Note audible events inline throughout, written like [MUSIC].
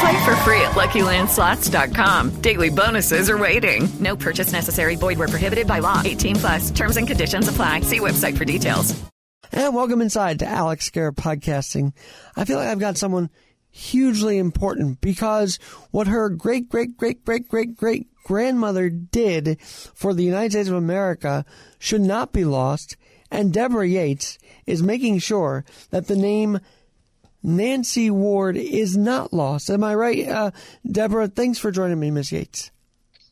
Play for free at LuckyLandSlots.com. Daily bonuses are waiting. No purchase necessary. Void where prohibited by law. 18 plus. Terms and conditions apply. See website for details. And welcome inside to Alex Scare Podcasting. I feel like I've got someone hugely important because what her great, great, great, great, great, great grandmother did for the United States of America should not be lost. And Deborah Yates is making sure that the name Nancy Ward is not lost. Am I right, uh, Deborah? Thanks for joining me, Miss Yates.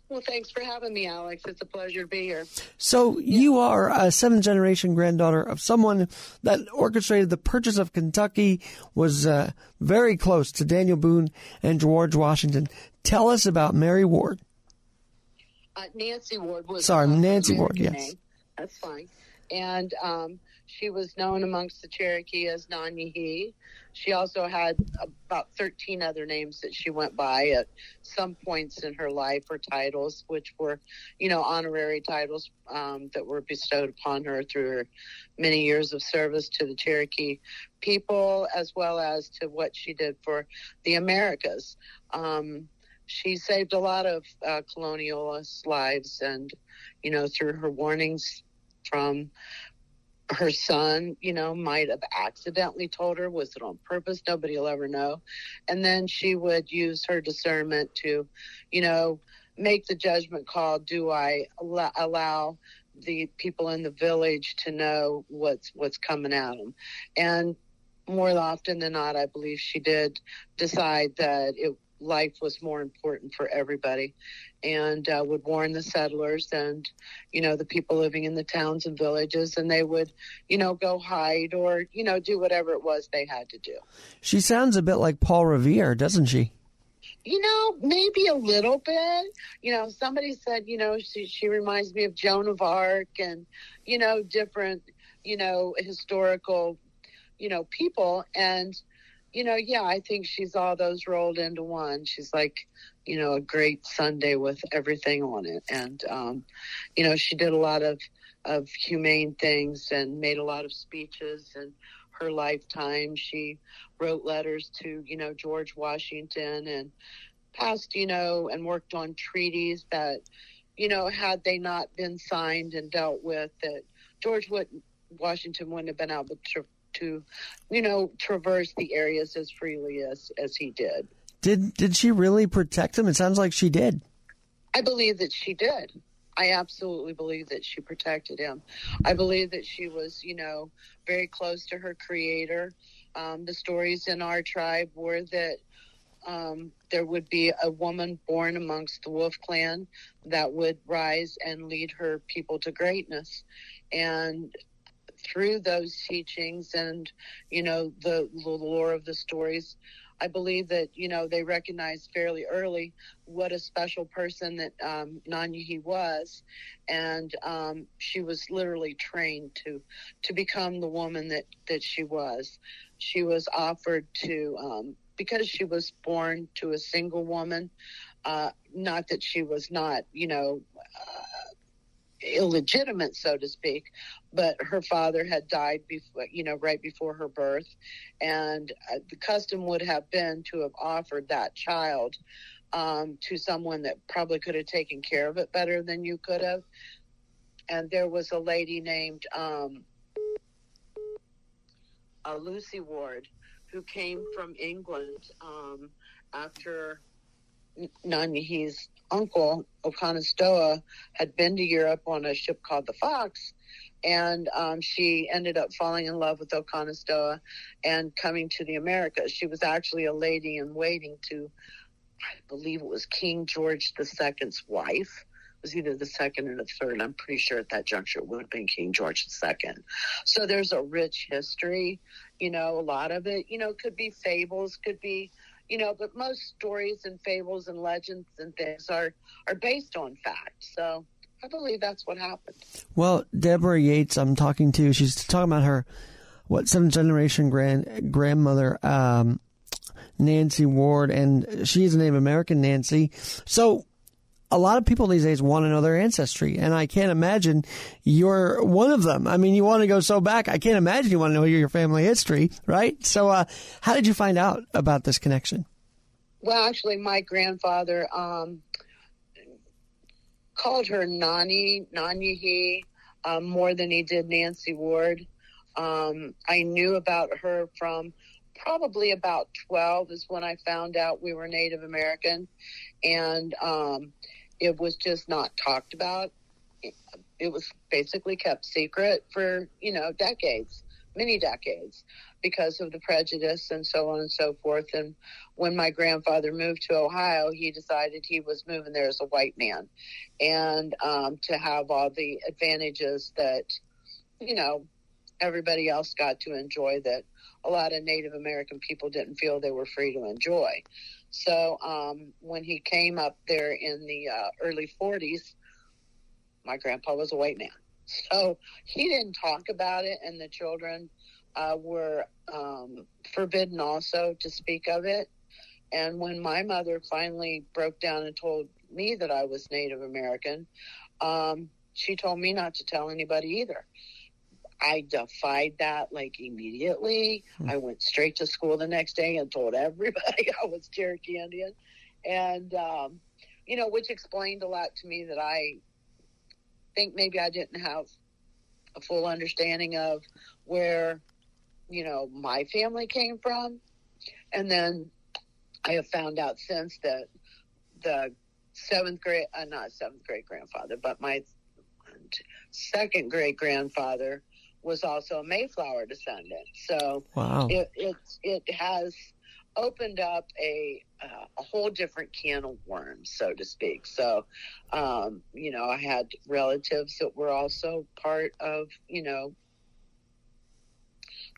Well, thanks for having me, Alex. It's a pleasure to be here. So you are a seventh generation granddaughter of someone that orchestrated the purchase of Kentucky, was uh, very close to Daniel Boone and George Washington. Tell us about Mary Ward. Uh, Nancy Ward was Sorry, Nancy Ward, yes. name. That's fine. And um, she was known amongst the Cherokee as Nanyehi. She also had about 13 other names that she went by at some points in her life or titles, which were, you know, honorary titles um, that were bestowed upon her through her many years of service to the Cherokee people, as well as to what she did for the Americas. Um, she saved a lot of uh, colonialists' lives, and you know, through her warnings from her son, you know, might have accidentally told her. Was it on purpose? Nobody will ever know. And then she would use her discernment to, you know, make the judgment call. Do I allow, allow the people in the village to know what's what's coming at them? And more often than not, I believe she did decide that it life was more important for everybody and uh, would warn the settlers and you know the people living in the towns and villages and they would you know go hide or you know do whatever it was they had to do. She sounds a bit like Paul Revere, doesn't she? you know maybe a little bit. You know somebody said you know she, she reminds me of joan of arc and you know different you know historical you know people. And you know yeah i think she's all those rolled into one. She's like you know a great sundae with everything on it. And um you know she did a lot of of humane things and made a lot of speeches and her lifetime. She wrote letters to you know george washington and passed you know and worked on treaties that you know had they not been signed and dealt with that george would washington wouldn't have been able to to you know traverse the areas as freely as as he did Did did she really protect him? It sounds like she did. I believe that she did. I absolutely believe that she protected him. I believe that she was, you know, very close to her creator. Um, the stories in our tribe were that um, there would be a woman born amongst the Wolf Clan that would rise and lead her people to greatness. And through those teachings and, you know, the, the lore of the stories, I believe that you know they recognized fairly early what a special person that um, Nanyehi was, and um, she was literally trained to to become the woman that that she was. She was offered to um, because she was born to a single woman. Uh, not that she was not, you know. Uh, illegitimate so to speak but her father had died before you know right before her birth. And uh, the custom would have been to have offered that child um, to someone that probably could have taken care of it better than you could have. And there was a lady named um, uh, lucy ward who came from england um, after Nanyehi's uncle, Okanastoa, had been to Europe on a ship called the Fox, and um, she ended up falling in love with Oconostoa and coming to the Americas. She was actually a lady in waiting to, I believe it was King George II's wife. It was either the second or the third. I'm pretty sure at that juncture it would have been King George II. So there's a rich history. You know, a lot of it, you know, could be fables, could be, you know, but most stories and fables and legends and things are are based on fact. So I believe that's what happened. Well, Deborah Yates, I'm talking to. She's talking about her what seventh generation grand grandmother, um, Nancy Ward, and she's a Native American Nancy. So a lot of people these days want to know their ancestry, and I can't imagine you're one of them. I mean, you want to go so back. I can't imagine you want to know your family history, right? So, uh, how did you find out about this connection? Well, actually, my grandfather um, called her Nani, Nanyehi, um, more than he did Nancy Ward. Um, I knew about her from probably about 12 is when I found out we were Native American. And um, it was just not talked about. It was basically kept secret for, you know, decades, many decades, because of the prejudice and so on and so forth. And when my grandfather moved to Ohio, he decided he was moving there as a white man and um, to have all the advantages that, you know, everybody else got to enjoy that a lot of Native American people didn't feel they were free to enjoy. So um, when he came up there in the uh, early 40s, my grandpa was a white man. So he didn't talk about it, and the children uh, were um, forbidden also to speak of it. And when my mother finally broke down and told me that I was Native American, um, she told me not to tell anybody either. I defied that like immediately. Hmm. I went straight to school the next day and told everybody [LAUGHS] I was Cherokee Indian. And, um, you know, which explained a lot to me that I think maybe I didn't have a full understanding of where, you know, my family came from. And then I have found out since that the seventh grade, uh, not seventh great grandfather, but my second great grandfather was also a Mayflower descendant. So wow. it, it, it has opened up a uh, a whole different can of worms, so to speak. So, um, you know, I had relatives that were also part of, you know,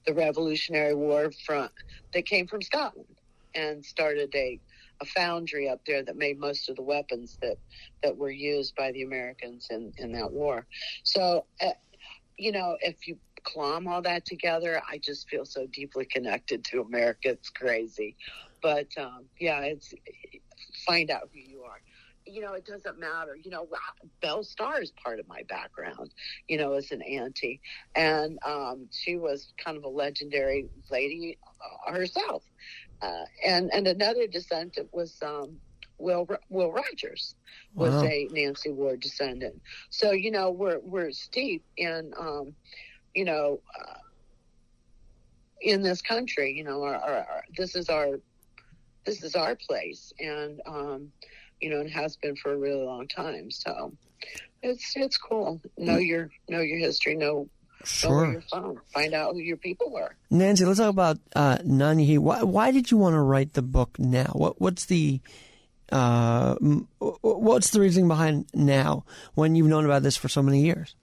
the Revolutionary War front that came from Scotland and started a a foundry up there that made most of the weapons that that were used by the Americans in in that war. So, uh, you know, if you clomb all that together, I just feel so deeply connected to America. It's crazy. But um, yeah, it's find out who you are. You know, it doesn't matter. You know, Belle Starr is part of my background, you know, as an auntie. And um, she was kind of a legendary lady uh, herself. Uh, and, and another descendant was um, Will Will Rogers was wow. a Nancy Ward descendant. So you know we're we're steep in um, you know uh, in this country. You know our, our, our, this is our this is our place, and um, you know it has been for a really long time. So it's it's cool. Know mm. your know your history. Know Sure. your phone. Find out who your people were. Nancy, let's talk about uh, Nanyehi. Why, why did you want to write the book now? What, what's the uh, what's the reasoning behind now when you've known about this for so many years?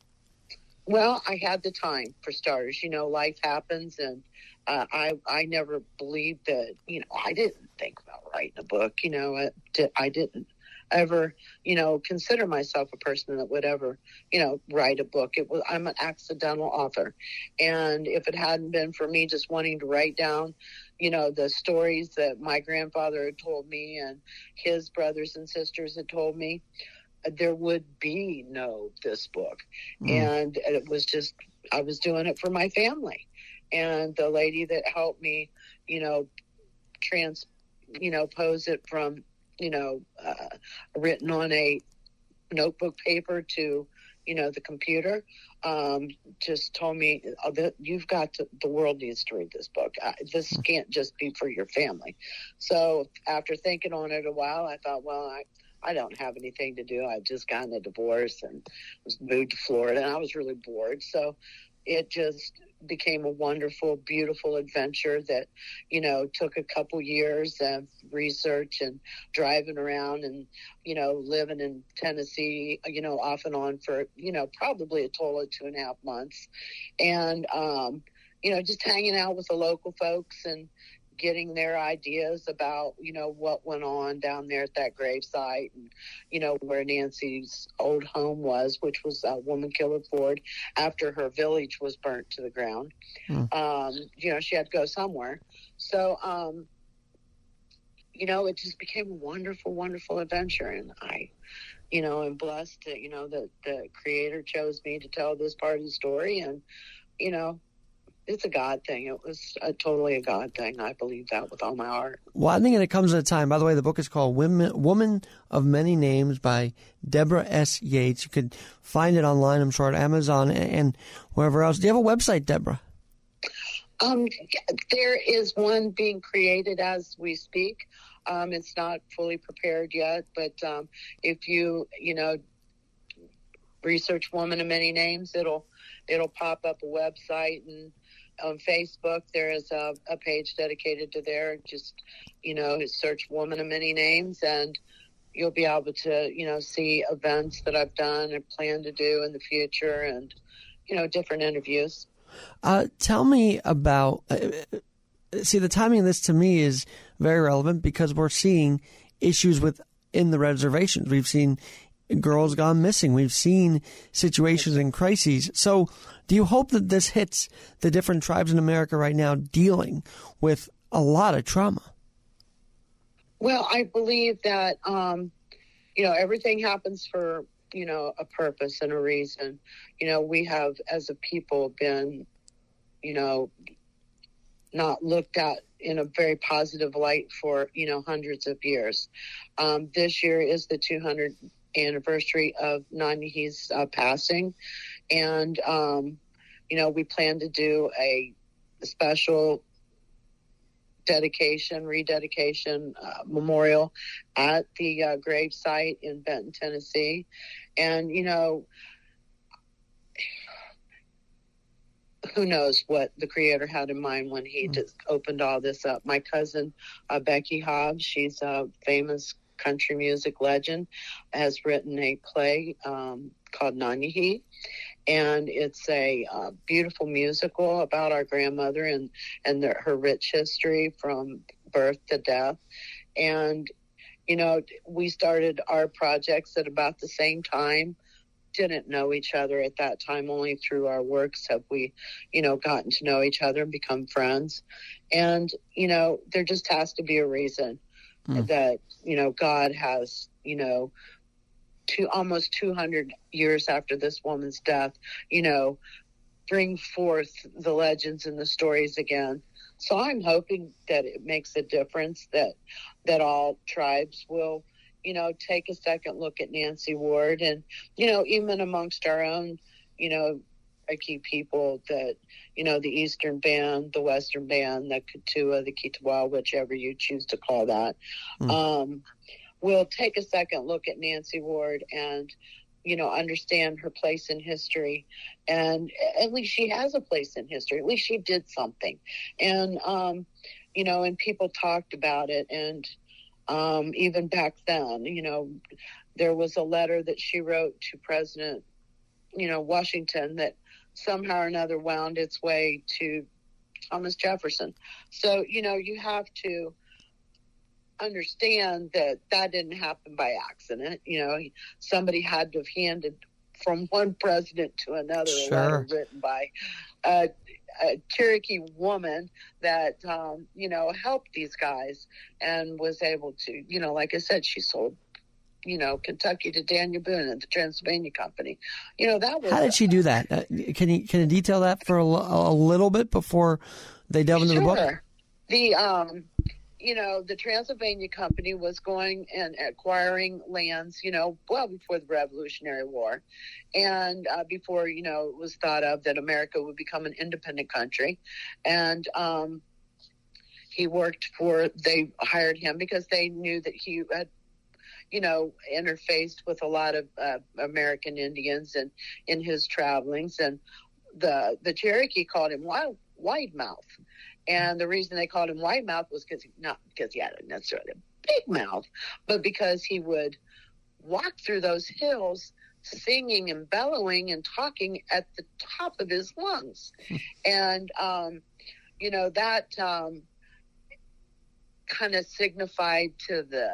Well, I had the time for starters. You know, life happens, and uh, I I never believed that. You know, I didn't think about writing a book. You know, I, I didn't ever, you know, consider myself a person that would ever, you know, write a book. It was I'm an accidental author, and if it hadn't been for me just wanting to write down, you know, the stories that my grandfather had told me and his brothers and sisters had told me, there would be no this book, mm. and it was just I was doing it for my family, and the lady that helped me, you know, trans, you know, pose it from you know, uh, written on a notebook paper to, you know, the computer, um, just told me oh, that you've got to, the world needs to read this book. Uh, this hmm. can't just be for your family. So after thinking on it a while, I thought, well, I, I don't have anything to do. I've just gotten a divorce and was moved to Florida, and I was really bored. So it just became a wonderful, beautiful adventure that, you know, took a couple years of research and driving around and, you know, living in Tennessee, you know, off and on for, you know, probably a total of two and a half months. And, um, you know, just hanging out with the local folks and, getting their ideas about you know what went on down there at that gravesite and you know where Nancy's old home was, which was a Womankiller Ford after her village was burnt to the ground. Hmm. Um, you know she had to go somewhere, so um, you know it just became a wonderful, wonderful adventure, and I. You know, am blessed that you know that the creator chose me to tell this part of the story, and you know, it's a God thing. It was a, totally a God thing. I believe that with all my heart. Well, I think it comes at a time. By the way, the book is called Women, Woman of Many Names by Deborah S. Yates. You could find it online, I'm sure, at Amazon and wherever else. Do you have a website, Deborah? Um, there is one being created as we speak. Um, it's not fully prepared yet, but um, if you, you know, research "woman of many names," it'll it'll pop up a website and on Facebook, there is a, a page dedicated to there. Just, you know, search Woman of Many Names and you'll be able to, you know, see events that I've done and plan to do in the future and, you know, different interviews. Uh, tell me about, uh, see, the timing of this to me is very relevant because we're seeing issues with in the reservations. We've seen girls gone missing. We've seen situations and crises. So, do you hope that this hits the different tribes in America right now dealing with a lot of trauma? Well, I believe that um, you know everything happens for you know a purpose and a reason. You know, we have as a people been, you know, not looked at in a very positive light for you know hundreds of years. Um, this year is the 200 anniversary of Nanyehi's uh, passing, and um, you know we plan to do a special dedication, rededication uh, memorial at the uh, grave site in Benton, Tennessee, and you know. Who knows what the creator had in mind when he hmm. just opened all this up? My cousin uh, Becky Hobbs, she's a famous country music legend, has written a play um, called Nanyehi. And it's a uh, beautiful musical about our grandmother and, and the, her rich history from birth to death. And, you know, we started our projects at about the same time didn't know each other at that time. Only through our works have we, you know, gotten to know each other and become friends. And, you know, there just has to be a reason mm. that you know God has you know to almost 200 years after this woman's death you know bring forth the legends and the stories again so i'm hoping that it makes a difference that that all tribes will you know take a second look at nancy ward and you know even amongst our own you know Cherokee people that, you know, the Eastern Band, the Western Band, the Keetoowah, the Keetoowah, whichever you choose to call that, mm. um, will take a second look at Nancy Ward and, you know, understand her place in history. And at least she has a place in history. At least she did something. And, um, you know, and people talked about it. And um, even back then, you know, there was a letter that she wrote to President, you know, Washington that somehow or another wound its way to Thomas Jefferson. So, you know, you have to understand that that didn't happen by accident. You know, somebody had to have handed from one president to another sure. a letter written by a, a Cherokee woman that, um, you know, helped these guys and was able to, you know, like I said, she sold you know, Kentucky to Daniel Boone and the Transylvania Company. You know, that was. How did she do that? Uh, can you can you detail that for a, a little bit before they delve into sure. the book? The um, you know, the Transylvania Company was going and acquiring lands, you know, well before the Revolutionary War, and uh, before you know it was thought of that America would become an independent country, and um, he worked for. They hired him because they knew that he had you know, interfaced with a lot of uh, American Indians and in his travelings, and the the Cherokee called him wild wide mouth, and the reason they called him wide mouth was because not because he had a necessarily a big mouth, but because he would walk through those hills singing and bellowing and talking at the top of his lungs, [LAUGHS] and um, you know that um, kind of signified to the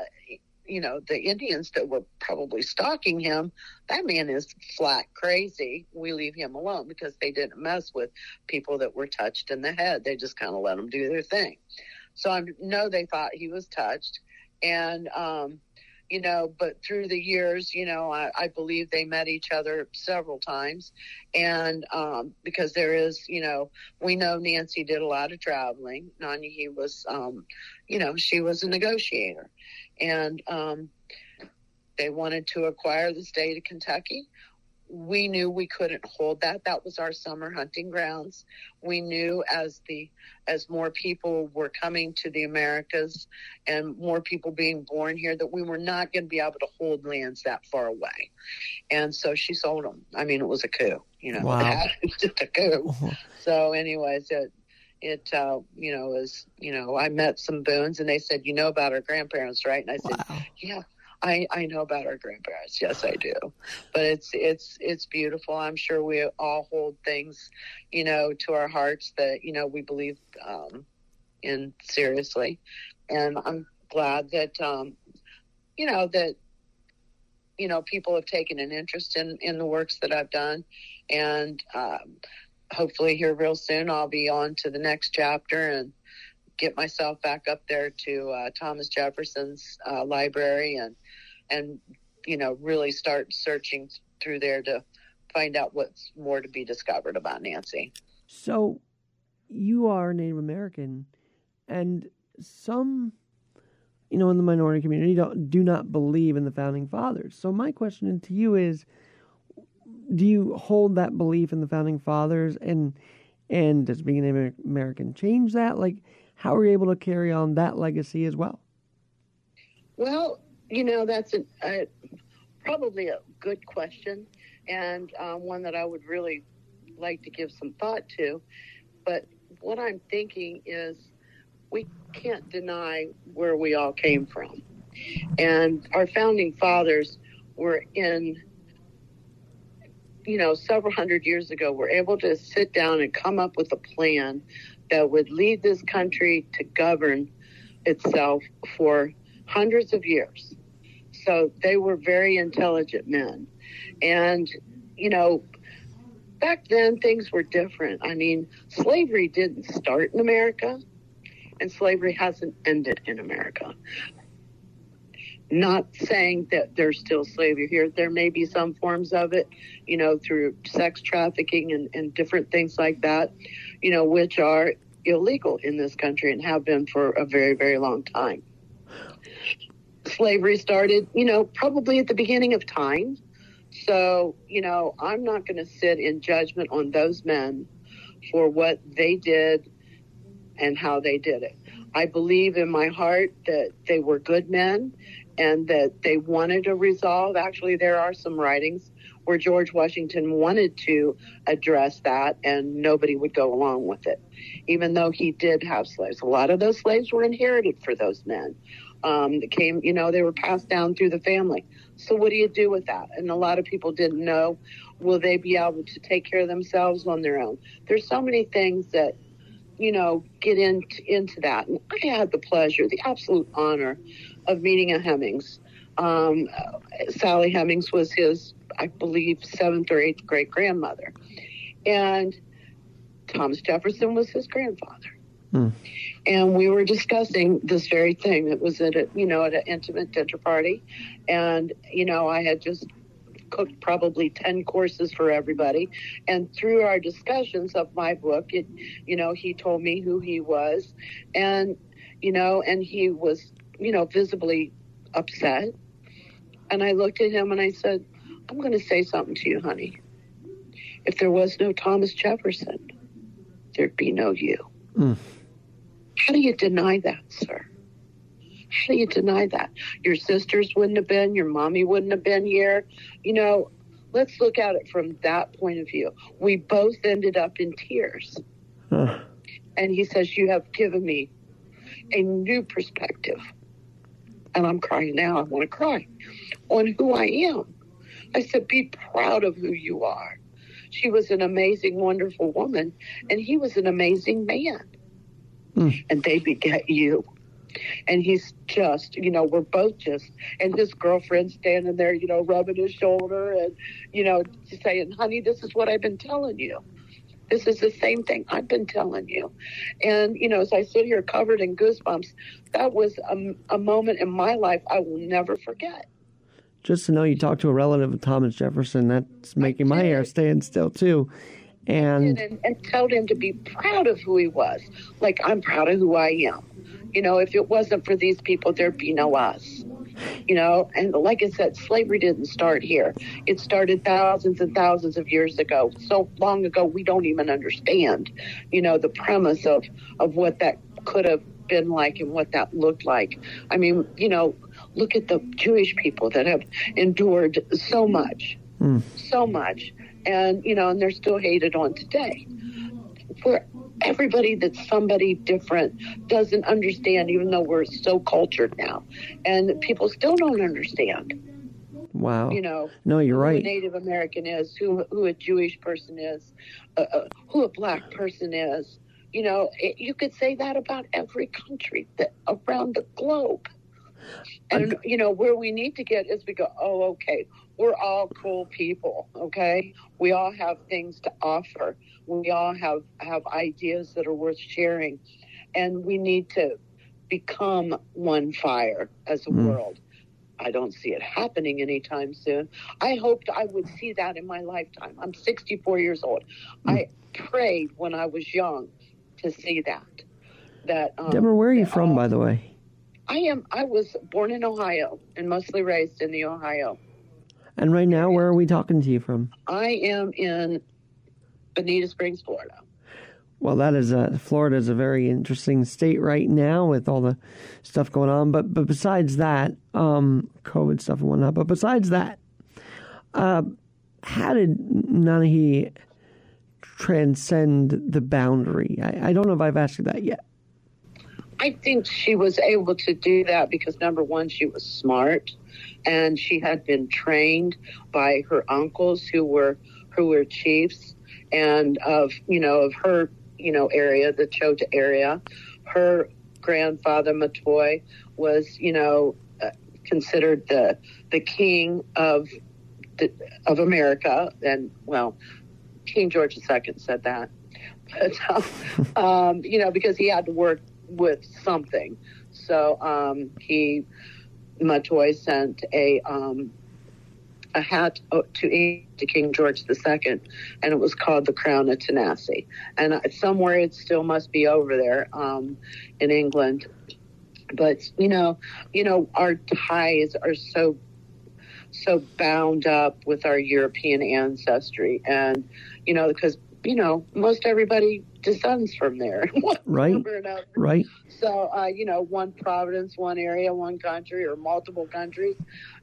you know the Indians that were probably stalking him. That man is flat crazy. We leave him alone because they didn't mess with people that were touched in the head. They just kind of let them do their thing. So I know they thought he was touched, and um, you know, but through the years, you know, I, I believe they met each other several times. And um, because there is, you know, we know Nancy did a lot of traveling. Nani was, um, you know, she was a negotiator. And um, they wanted to acquire the state of Kentucky we knew we couldn't hold that. That was our summer hunting grounds. We knew as the as more people were coming to the americas and more people being born here that we were not going to be able to hold lands that far away. And so she sold them i mean it was a coup you know. Wow. it's [LAUGHS] just a coup. [LAUGHS] So anyways it it uh you know was you know i met some Boones and they said you know about our grandparents right? And i said yeah I, I know about our grandparents. Yes, I do. But it's it's it's beautiful. I'm sure we all hold things, you know, to our hearts that you know we believe um, in seriously, and I'm glad that um, you know that you know people have taken an interest in in the works that I've done, and um, hopefully here real soon I'll be on to the next chapter and get myself back up there to uh, Thomas Jefferson's uh, library and and you know really start searching through there to find out what's more to be discovered about Nancy. So, you are Native American, and some, you know, in the minority community don't do not believe in the founding fathers. So, my question to you is, do you hold that belief in the founding fathers, and and does being Native American change that? Like, how are you able to carry on that legacy as well? Well, you know that's a, probably a good question and um, one that I would really like to give some thought to. But what I'm thinking is we can't deny where we all came from. And our founding fathers were in, you know, several hundred years ago, were able to sit down and come up with a plan that would lead this country to govern itself for hundreds of years. So they were very intelligent men. And, you know, back then things were different. I mean, slavery didn't start in America, and slavery hasn't ended in America. Not saying that there's still slavery here. There may be some forms of it, you know, through sex trafficking and, and different things like that, you know, which are illegal in this country and have been for a very, very long time slavery started, you know, probably at the beginning of time. So, you know, I'm not going to sit in judgment on those men for what they did and how they did it. I believe in my heart that they were good men and that they wanted to resolve. Actually, there are some writings where George Washington wanted to address that and nobody would go along with it, even though he did have slaves. A lot of those slaves were inherited for those men um, that came, you know, they were passed down through the family. So what do you do with that? And a lot of people didn't know, will they be able to take care of themselves on their own? There's so many things that, you know, get in, into that. And I had the pleasure, the absolute honor of meeting a Hemings. Um, Sally Hemings was his, I believe, seventh or eighth great grandmother. And Thomas Jefferson was his grandfather. Hmm. And we were discussing this very thing. It was at a, you know, at an intimate dinner party. And, you know, I had just cooked probably 10 courses for everybody. And through our discussions of my book, it, you know, he told me who he was. And, you know, and he was, you know, visibly upset. And I looked at him and I said, I'm going to say something to you, honey. If there was no Thomas Jefferson, there'd be no you. Mm. How do you deny that, sir? How do you deny that? Your sisters wouldn't have been, your mommy wouldn't have been here. You know, let's look at it from that point of view. We both ended up in tears. Huh. And he says, You have given me a new perspective. And I'm crying now. I want to cry on who I am. I said, Be proud of who you are. She was an amazing, wonderful woman, and he was an amazing man. Hmm. And they beget you. And he's just, you know, we're both just, and his girlfriend standing there, you know, rubbing his shoulder and, you know, saying, honey, this is what I've been telling you. This is the same thing I've been telling you. And, you know, as I sit here covered in goosebumps, that was a, a moment in my life I will never forget. Just to know you talked to a relative of Thomas Jefferson, that's making my hair stand still too. And and, and told him to be proud of who he was. Like, I'm proud of who I am. You know, if it wasn't for these people, there'd be no us. You know, and like I said, slavery didn't start here. It started thousands and thousands of years ago. So long ago, we don't even understand, you know, the premise of, of what that could have been like and what that looked like. I mean, you know, look at the Jewish people that have endured so much, so much, and you know, and they're still hated on today. For everybody that's somebody different doesn't understand, even though we're so cultured now, and people still don't understand. wow. You know, No, you're right. who a. Native American is, who who a Jewish person is, uh, uh, who a black person is. You know, it, you could say that about every country that around the globe. And you know where we need to get is we go, oh, okay, we're all cool people, okay. We all have things to offer. We all have have ideas that are worth sharing, and we need to become one fire as a world. I don't see it happening anytime soon. I hoped I would see that in my lifetime. I'm 64 years old. I prayed when I was young to see that. That um, Deborah, where are you from, all- by the way? I am. I was born in Ohio and mostly raised in the Ohio. And right now, where are we talking to you from? I am in Bonita Springs, Florida. Well, that is uh, Florida is a very interesting state right now with all the stuff going on. But but besides that, um, COVID stuff and whatnot. But besides that, uh, how did Nanyehi transcend the boundary? I, I don't know if I've asked you that yet. I think she was able to do that because number one, she was smart, and she had been trained by her uncles who were who were chiefs, and of you know of her you know area, the Chota area. Her grandfather Matoy was you know uh, considered the the king of the, of America, and well, King George II said that, but [LAUGHS] um, you know because he had to work with something. So um, he, Matoy sent a um, a hat to to King George II, and it was called the Crown of Tanasi. And somewhere it still must be over there um, in England. But you know, you know, our ties are so so bound up with our European ancestry, and you know, because you know, most everybody descends from there. [LAUGHS] Right. form or another. Right. So, uh, you know, one province, one area, one country, or multiple countries,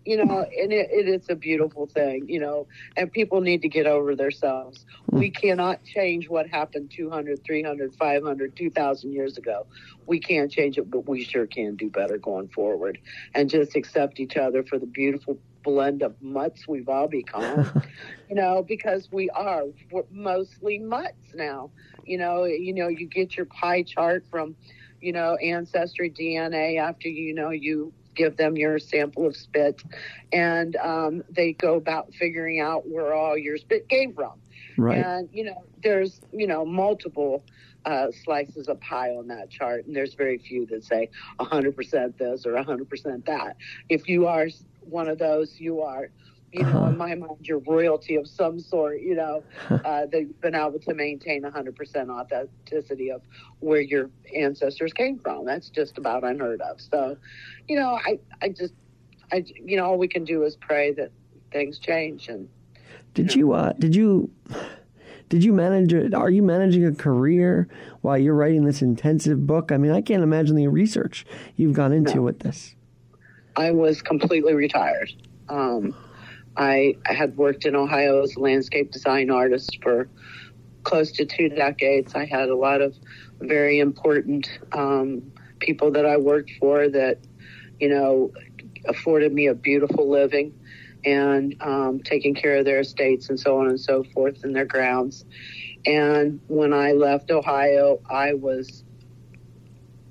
you know, and it, it is a beautiful thing, you know, and people need to get over themselves. We cannot change what happened 200, 300, 500, 2,000 years ago. We can't change it, but we sure can do better going forward and just accept each other for the beautiful blend of mutts we've all become, [LAUGHS] you know, because we are we're mostly mutts now. You know, you know, you get your pie chart from, you know, ancestry DNA after you know you give them your sample of spit, and um, they go about figuring out where all your spit came from. Right. And you know, there's you know multiple uh, slices of pie on that chart, and there's very few that say 100% this or 100% that. If you are one of those, you are, you know, in my mind, you're royalty of some sort. You know, [LAUGHS] uh, they've been able to maintain 100% authenticity of where your ancestors came from. That's just about unheard of. So, you know, I, I just, I, you know, all we can do is pray that things change and. Did you uh did you Did you manage it? Are you managing a career while you're writing this intensive book? I mean, I can't imagine the research you've gone into No. with this. I was completely retired. Um, I had worked in Ohio as a landscape design artist for close to two decades. I had a lot of very important um, people that I worked for that, you know, afforded me a beautiful living and um, taking care of their estates and so on and so forth and their grounds. And when I left Ohio, I was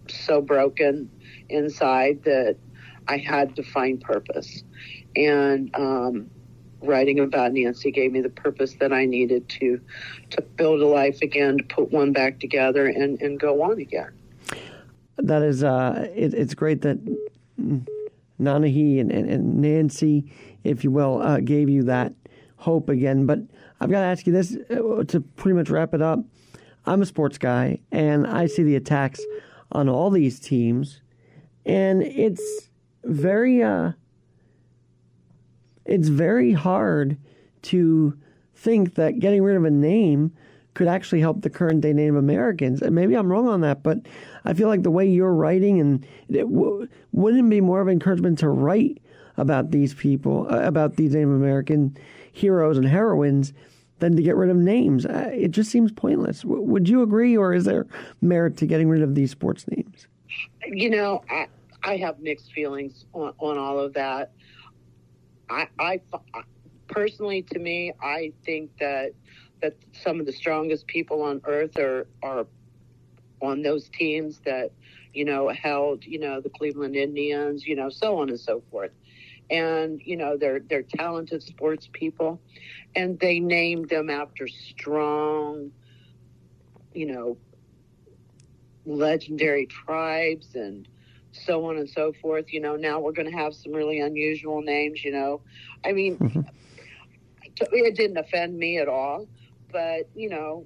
so broken inside that I had to find purpose. And um, writing about Nancy gave me the purpose that I needed to to build a life again, to put one back together, and, and go on again. That is, uh, it, it's great that Nanyehi and, and, and Nancy, if you will, uh, gave you that hope again. But I've got to ask you this uh, to pretty much wrap it up. I'm a sports guy, and I see the attacks on all these teams, and it's very, uh, it's very hard to think that getting rid of a name could actually help the current day Native Americans. And maybe I'm wrong on that, but I feel like the way you're writing and it w- wouldn't be more of an encouragement to write about these people, uh, about these Native American heroes and heroines, than to get rid of names. Uh, it just seems pointless. W- would you agree, or is there merit to getting rid of these sports names? You know, I, I have mixed feelings on, on all of that. I, I personally, to me, I think that that some of the strongest people on earth are are on those teams that you know held you know the Cleveland Indians, you know, so on and so forth. And you know they're they're talented sports people, and they named them after strong, you know, legendary tribes and so on and so forth. You know, now we're going to have some really unusual names. You know, I mean, it didn't offend me at all, but you know,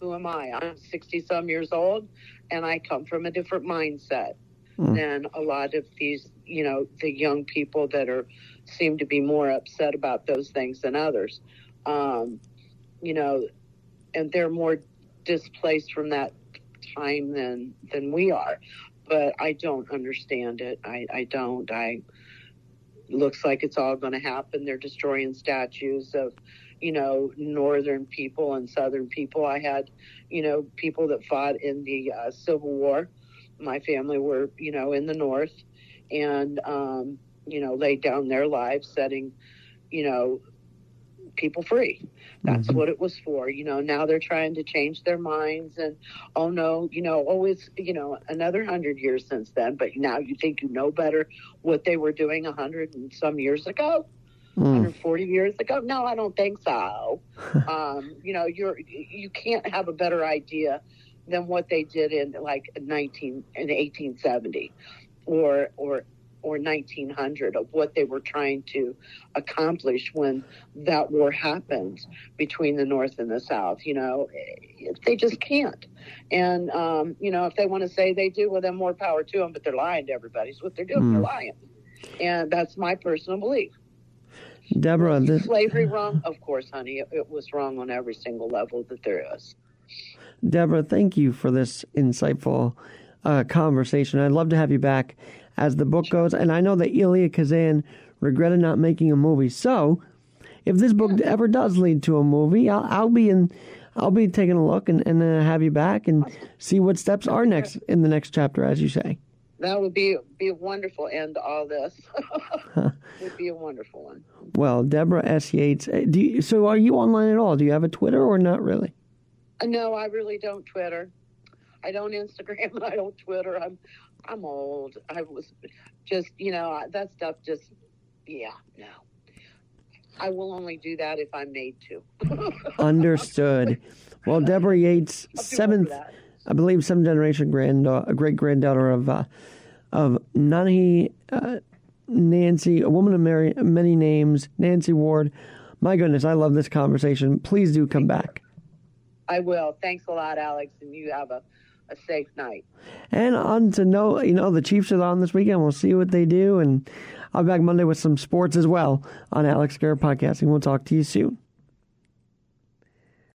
who am I? I'm 60 some years old and I come from a different mindset Mm. than a lot of these, you know, the young people that are seem to be more upset about those things than others. Um, you know, and they're more displaced from that time than than we are. But I don't understand it. I, I don't. I looks like it's all going to happen. They're destroying statues of, you know, northern people and southern people. I had, you know, people that fought in the uh, Civil War. My family were, you know, in the north, and um, you know, laid down their lives, setting, you know, people free. That's Mhm. what it was for. You know, now they're trying to change their minds and oh no, you know, always, you know, another hundred years since then, but now you think you know better what they were doing a hundred and some years ago, Mm. 140 years ago. No, I don't think so. [LAUGHS] um, you know, you're you can't have a better idea than what they did in like 19 in 1870 or or or 1900 of what they were trying to accomplish when that war happened between the North and the South. You know, eh, they just can't. And, um, you know, if they want to say they do, well, then more power to them, but they're lying to everybody. It's what they're doing. They're Mm. lying. And that's my personal belief. Deborah, this, Slavery wrong? Of course, honey. It, it was wrong on every single level that there is. Deborah, thank you for this insightful uh, conversation. I'd love to have you back as the book goes. And I know that Elia Kazan regretted not making a movie. So, if this book ever does lead to a movie, I'll, I'll be in. I'll be taking a look and, and uh, have you back and see what steps are next in the next chapter, as you say. That would be be a wonderful end to all this. [LAUGHS] would be a wonderful one. Well, Deborah S. Yates, uh, do you, so are you online at all? Do you have a Twitter or not really? Uh, No, I really don't Twitter. I don't Instagram [LAUGHS] I don't Twitter. I'm I'm old. I was just you know that stuff just yeah no. I will only do that if I'm made to. [LAUGHS] Understood. Well, Deborah Yates, seventh, I believe, seventh generation granddaughter, a great granddaughter of uh, of Nanyehi uh, Nancy, a woman of many, many names, Nancy Ward. My goodness, I love this conversation. Please do come back. I will. Thanks a lot, Alex, and you have a, a safe night. And on to know, you know, the Chiefs are on this weekend. We'll see what they do. And I'll be back Monday with some sports as well on Alex Garrett Podcasting. We'll talk to you soon.